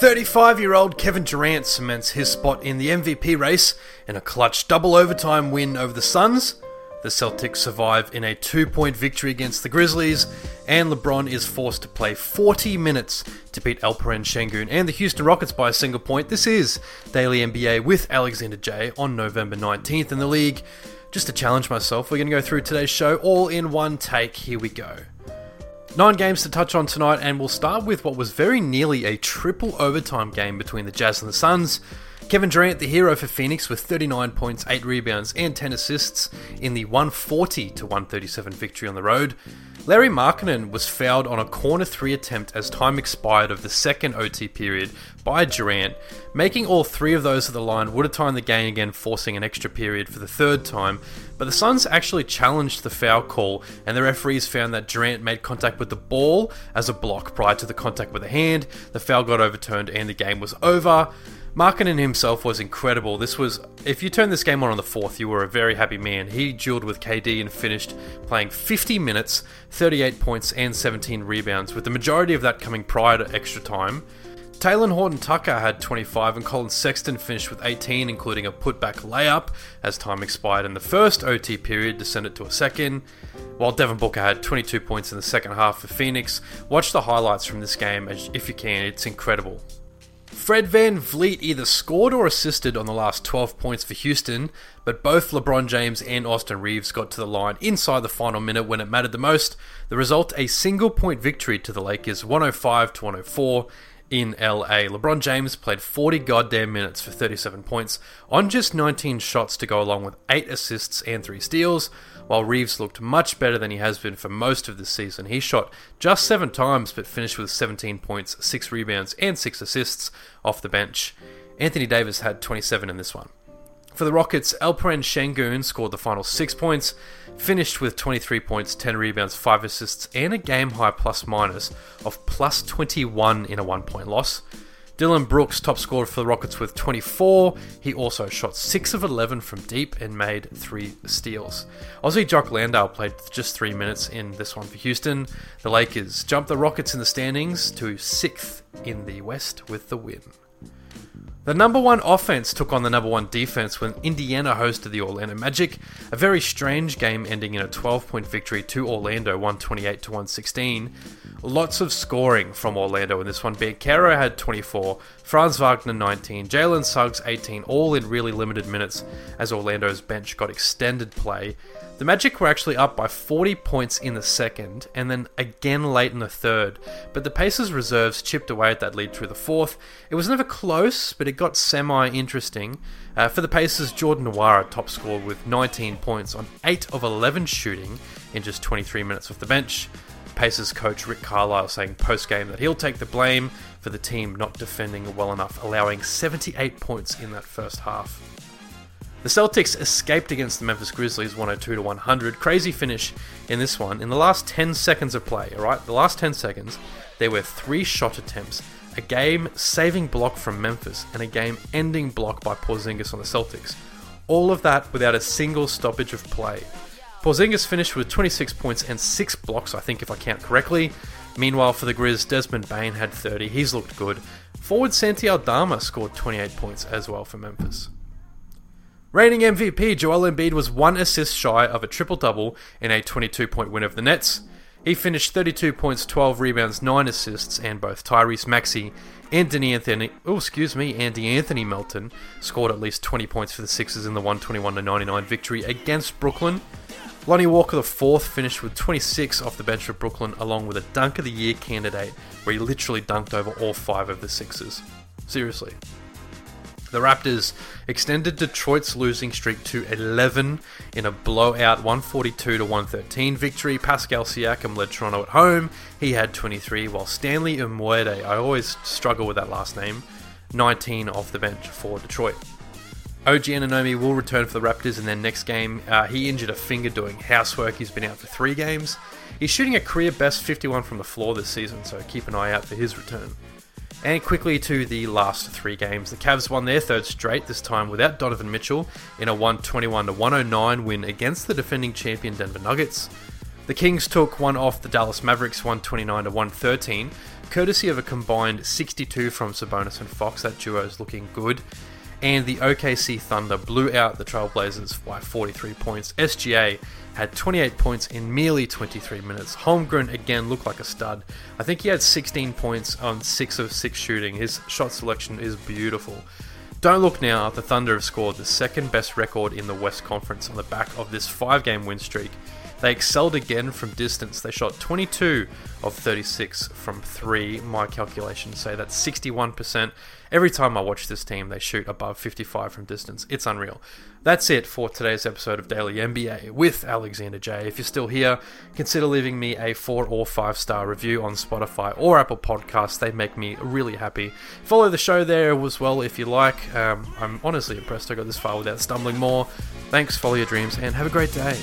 35 year old Kevin Durant cements his spot in the MVP race in a clutch double overtime win over the Suns. The Celtics survive in a two point victory against the Grizzlies, and LeBron is forced to play 40 minutes to beat Alperen Sengun and the Houston Rockets by a single point. This is Daily NBA with Alexander Jay on November 19th in the league. Just to challenge myself, we're going to go through today's show all in one take. Here we go. Nine games to touch on tonight, and we'll start with what was very nearly a triple overtime game between the Jazz and the Suns. Kevin Durant, the hero for Phoenix, with 39 points, 8 rebounds, and 10 assists in the 140 to 137 victory on the road. Lauri Markkanen was fouled on a corner three attempt as time expired of the second OT period by Durant, making all three of those at the line would have timed the game again, forcing an extra period for the third time. But the Suns actually challenged the foul call, and the referees found that Durant made contact with the ball as a block prior to the contact with the hand. The foul got overturned, and the game was over. Markkanen himself was incredible. This was, if you turned this game on on the fourth, you were a very happy man. He dueled with KD and finished playing 50 minutes, 38 points, and 17 rebounds, with the majority of that coming prior to extra time. Talen Horton Tucker had 25 and Collin Sexton finished with 18, including a putback layup as time expired in the first OT period to send it to a second. While Devin Booker had 22 points in the second half for Phoenix. Watch the highlights from this game if you can, it's incredible. Fred VanVleet either scored or assisted on the last 12 points for Houston, but both LeBron James and Austin Reaves got to the line inside the final minute when it mattered the most. The result a single point victory to the Lakers 105 to 104 in LA. LeBron James played 40 goddamn minutes for 37 points on just 19 shots to go along with 8 assists and 3 steals while Reaves looked much better than he has been for most of the season. He shot just seven times but finished with 17 points, 6 rebounds, and 6 assists off the bench. Anthony Davis had 27 in this one. For the Rockets, Alperen Sengun scored the final 6 points, finished with 23 points, 10 rebounds, 5 assists, and a game high plus minus of plus 21 in a 1 point loss. Dillon Brooks top scorer for the Rockets with 24. He also shot 6 of 11 from deep and made 3 steals. Aussie Jock Landale played just 3 minutes in this one for Houston. The Lakers jumped the Rockets in the standings to 6th in the West with the win. The number one offense took on the number one defense when Indiana hosted the Orlando Magic. A very strange game ending in a 12 point victory to Orlando, 128 to 116. Lots of scoring from Orlando in this one. Banchero had 24, Franz Wagner 19, Jalen Suggs 18, all in really limited minutes as Orlando's bench got extended play. The Magic were actually up by 40 points in the second, and then again late in the third, but the Pacers' reserves chipped away at that lead through the fourth. It was never close, but it got semi interesting. Uh, for the Pacers, Jordan Nwora top scored with 19 points on 8 of 11 shooting in just 23 minutes off the bench. Pacers coach Rick Carlisle saying post game that he'll take the blame for the team not defending well enough, allowing 78 points in that first half. The Celtics escaped against the Memphis Grizzlies 102 to 100. Crazy finish in this one. In the last 10 seconds of play, all right, the last 10 seconds, there were three shot attempts, a game-saving block from Memphis, and a game-ending block by Porzingis on the Celtics. All of that without a single stoppage of play. Porzingis finished with 26 points and 6 blocks, I think, if I count correctly. Meanwhile, for the Grizz, Desmond Bane had 30. He's looked good. Forward Santi Aldama scored 28 points as well for Memphis. Reigning MVP Joel Embiid was one assist shy of a triple double in a 22 point win of the Nets. He finished 32 points, 12 rebounds, 9 assists, and both Tyrese Maxey and Anthony, oh excuse me, Andy Anthony Melton scored at least 20 points for the Sixers in the 121 99 victory against Brooklyn. Lonnie Walker IV finished with 26 off the bench for Brooklyn, along with a Dunk of the Year candidate, where he literally dunked over all five of the Sixers. Seriously. The Raptors extended Detroit's losing streak to 11 in a blowout 142 to 113 victory. Pascal Siakam led Toronto at home. He had 23, while Stanley Umude, I always struggle with that last name, 19 off the bench for Detroit. OG Anunoby will return for the Raptors in their next game. Uh, he injured a finger doing housework. He's been out for three games. He's shooting a career best 51 from the floor this season, so keep an eye out for his return. And quickly to the last three games. The Cavs won their third straight, this time without Donovan Mitchell, in a 121 109 win against the defending champion Denver Nuggets. The Kings took one off the Dallas Mavericks 129 113, courtesy of a combined 62 from Sabonis and Fox. That duo is looking good. And the OKC Thunder blew out the Trailblazers by 43 points. SGA had 28 points in merely 23 minutes. Holmgren again looked like a stud. I think he had 16 points on 6 of 6 shooting. His shot selection is beautiful. Don't look now, the Thunder have scored the second best record in the West Conference on the back of this five game win streak. They excelled again from distance. They shot 22 of 36 from three. My calculations say that's 61%. Every time I watch this team, they shoot above 55 from distance. It's unreal. That's it for today's episode of Daily NBA with Alexander Jay. If you're still here, consider leaving me a four or five star review on Spotify or Apple Podcasts. They make me really happy. Follow the show there as well if you like. Um, I'm honestly impressed I got this far without stumbling more. Thanks, follow your dreams, and have a great day.